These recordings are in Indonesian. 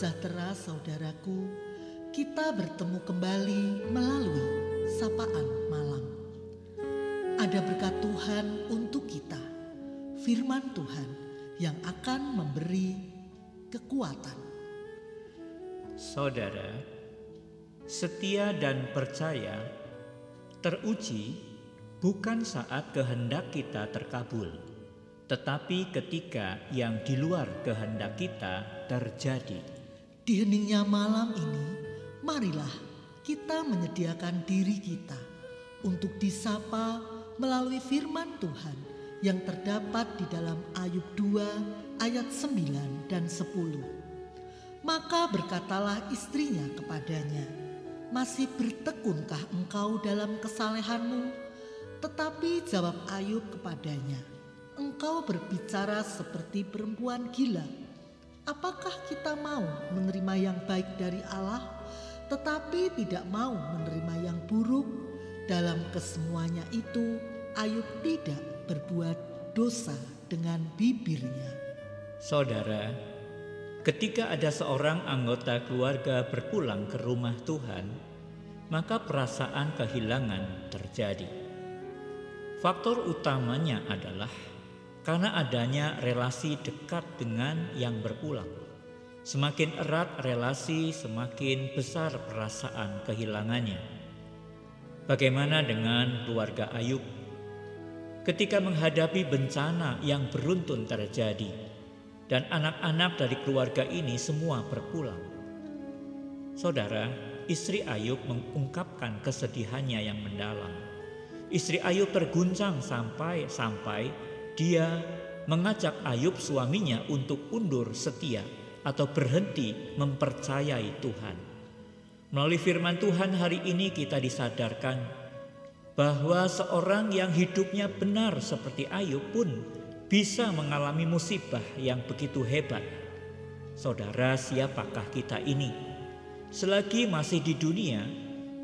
sejahtera saudaraku, kita bertemu kembali melalui sapaan malam. Ada berkat Tuhan untuk kita, firman Tuhan yang akan memberi kekuatan. Saudara, setia dan percaya teruji bukan saat kehendak kita terkabul tetapi ketika yang di luar kehendak kita terjadi. Di heningnya malam ini, marilah kita menyediakan diri kita untuk disapa melalui firman Tuhan yang terdapat di dalam Ayub 2 ayat 9 dan 10. Maka berkatalah istrinya kepadanya, masih bertekunkah engkau dalam kesalehanmu? Tetapi jawab Ayub kepadanya, engkau berbicara seperti perempuan gila. Apakah kita mau menerima yang baik dari Allah, tetapi tidak mau menerima yang buruk? Dalam kesemuanya itu, Ayub tidak berbuat dosa dengan bibirnya. Saudara, ketika ada seorang anggota keluarga berpulang ke rumah Tuhan, maka perasaan kehilangan terjadi. Faktor utamanya adalah karena adanya relasi dekat dengan yang berpulang. Semakin erat relasi, semakin besar perasaan kehilangannya. Bagaimana dengan keluarga Ayub? Ketika menghadapi bencana yang beruntun terjadi, dan anak-anak dari keluarga ini semua berpulang. Saudara, istri Ayub mengungkapkan kesedihannya yang mendalam. Istri Ayub terguncang sampai-sampai dia mengajak Ayub suaminya untuk undur setia atau berhenti mempercayai Tuhan. Melalui firman Tuhan hari ini kita disadarkan bahwa seorang yang hidupnya benar seperti Ayub pun bisa mengalami musibah yang begitu hebat. Saudara, siapakah kita ini? Selagi masih di dunia,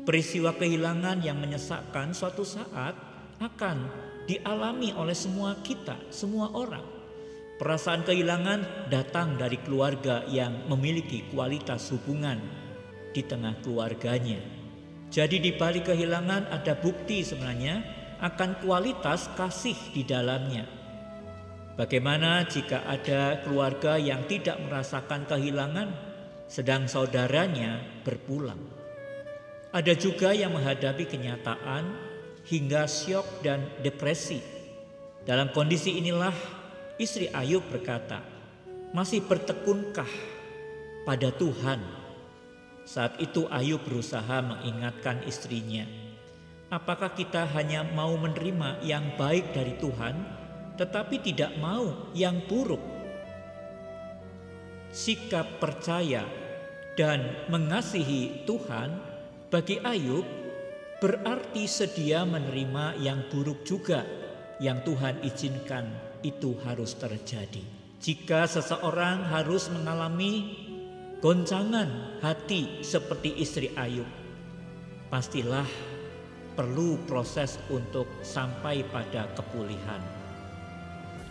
peristiwa kehilangan yang menyesakkan suatu saat akan dialami oleh semua kita, semua orang. Perasaan kehilangan datang dari keluarga yang memiliki kualitas hubungan di tengah keluarganya. Jadi di balik kehilangan ada bukti sebenarnya akan kualitas kasih di dalamnya. Bagaimana jika ada keluarga yang tidak merasakan kehilangan sedang saudaranya berpulang? Ada juga yang menghadapi kenyataan hingga syok dan depresi. Dalam kondisi inilah istri Ayub berkata, "Masih bertekunkah pada Tuhan?" Saat itu Ayub berusaha mengingatkan istrinya, "Apakah kita hanya mau menerima yang baik dari Tuhan, tetapi tidak mau yang buruk?" Sikap percaya dan mengasihi Tuhan bagi Ayub berarti sedia menerima yang buruk juga yang Tuhan izinkan itu harus terjadi. Jika seseorang harus mengalami goncangan hati seperti istri Ayub, pastilah perlu proses untuk sampai pada kepulihan.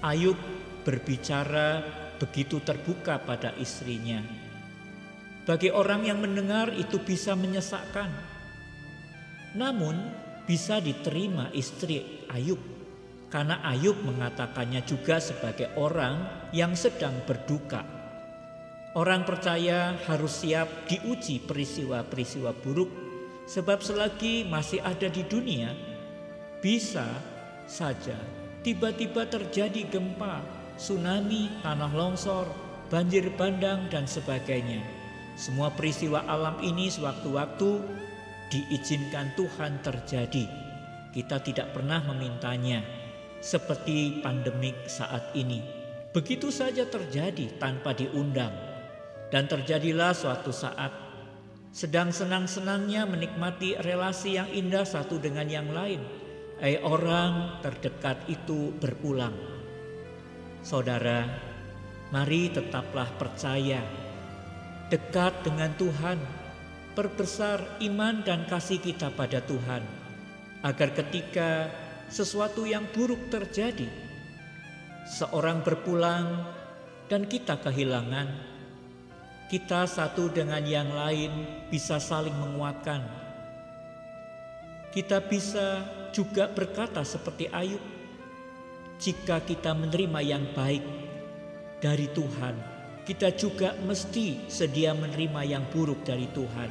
Ayub berbicara begitu terbuka pada istrinya. Bagi orang yang mendengar itu bisa menyesakkan, namun bisa diterima istri Ayub karena Ayub mengatakannya juga sebagai orang yang sedang berduka. Orang percaya harus siap diuji peristiwa-peristiwa buruk sebab selagi masih ada di dunia bisa saja tiba-tiba terjadi gempa, tsunami, tanah longsor, banjir bandang dan sebagainya. Semua peristiwa alam ini sewaktu-waktu diizinkan Tuhan terjadi. Kita tidak pernah memintanya, seperti pandemik saat ini. Begitu saja terjadi tanpa diundang, dan terjadilah suatu saat sedang senang-senangnya menikmati relasi yang indah satu dengan yang lain. Eh orang terdekat itu berpulang. Saudara, mari tetaplah percaya, dekat dengan Tuhan, perbesar iman dan kasih kita pada Tuhan, agar ketika sesuatu yang buruk terjadi, seorang berpulang dan kita kehilangan, kita satu dengan yang lain bisa saling menguatkan. Kita bisa juga berkata seperti Ayub, jika kita menerima yang baik dari Tuhan, kita juga mesti sedia menerima yang buruk dari Tuhan.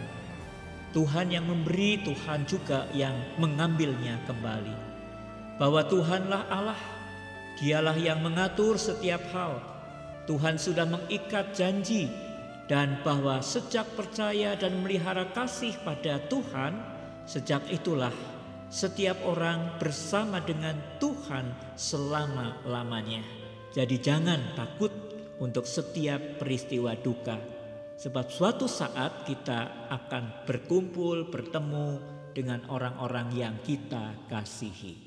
Tuhan yang memberi, Tuhan juga yang mengambilnya kembali. Bahwa Tuhanlah Allah, Dialah yang mengatur setiap hal. Tuhan sudah mengikat janji dan bahwa sejak percaya dan melihara kasih pada Tuhan, sejak itulah setiap orang bersama dengan Tuhan selama-lamanya. Jadi jangan takut untuk setiap peristiwa duka. Sebab suatu saat kita akan berkumpul, bertemu dengan orang-orang yang kita kasihi.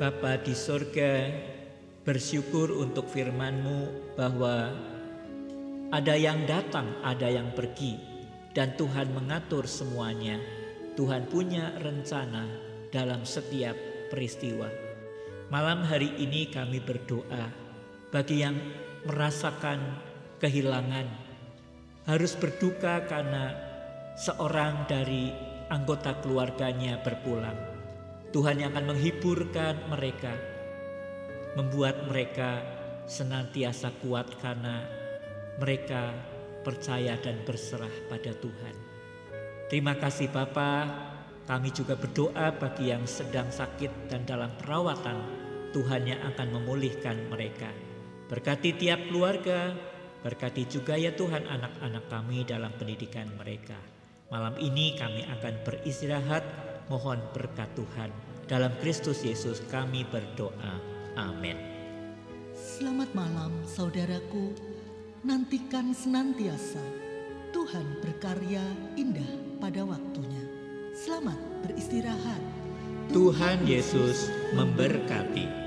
Bapa di sorga, bersyukur untuk firman-Mu bahwa ada yang datang, ada yang pergi, dan Tuhan mengatur semuanya. Tuhan punya rencana dalam setiap peristiwa. Malam hari ini kami berdoa bagi yang merasakan kehilangan, harus berduka karena seorang dari anggota keluarganya berpulang Tuhan yang akan menghiburkan mereka, membuat mereka senantiasa kuat karena mereka percaya dan berserah pada Tuhan. Terima kasih Bapa, kami juga berdoa bagi yang sedang sakit dan dalam perawatan, Tuhan yang akan memulihkan mereka. Berkati tiap keluarga, berkati juga ya Tuhan anak-anak kami dalam pendidikan mereka. Malam ini kami akan beristirahat Mohon berkat Tuhan. Dalam Kristus Yesus kami berdoa. Amin. Selamat malam saudaraku. Nantikan senantiasa Tuhan berkarya indah pada waktunya. Selamat beristirahat. Tuhan Yesus memberkati.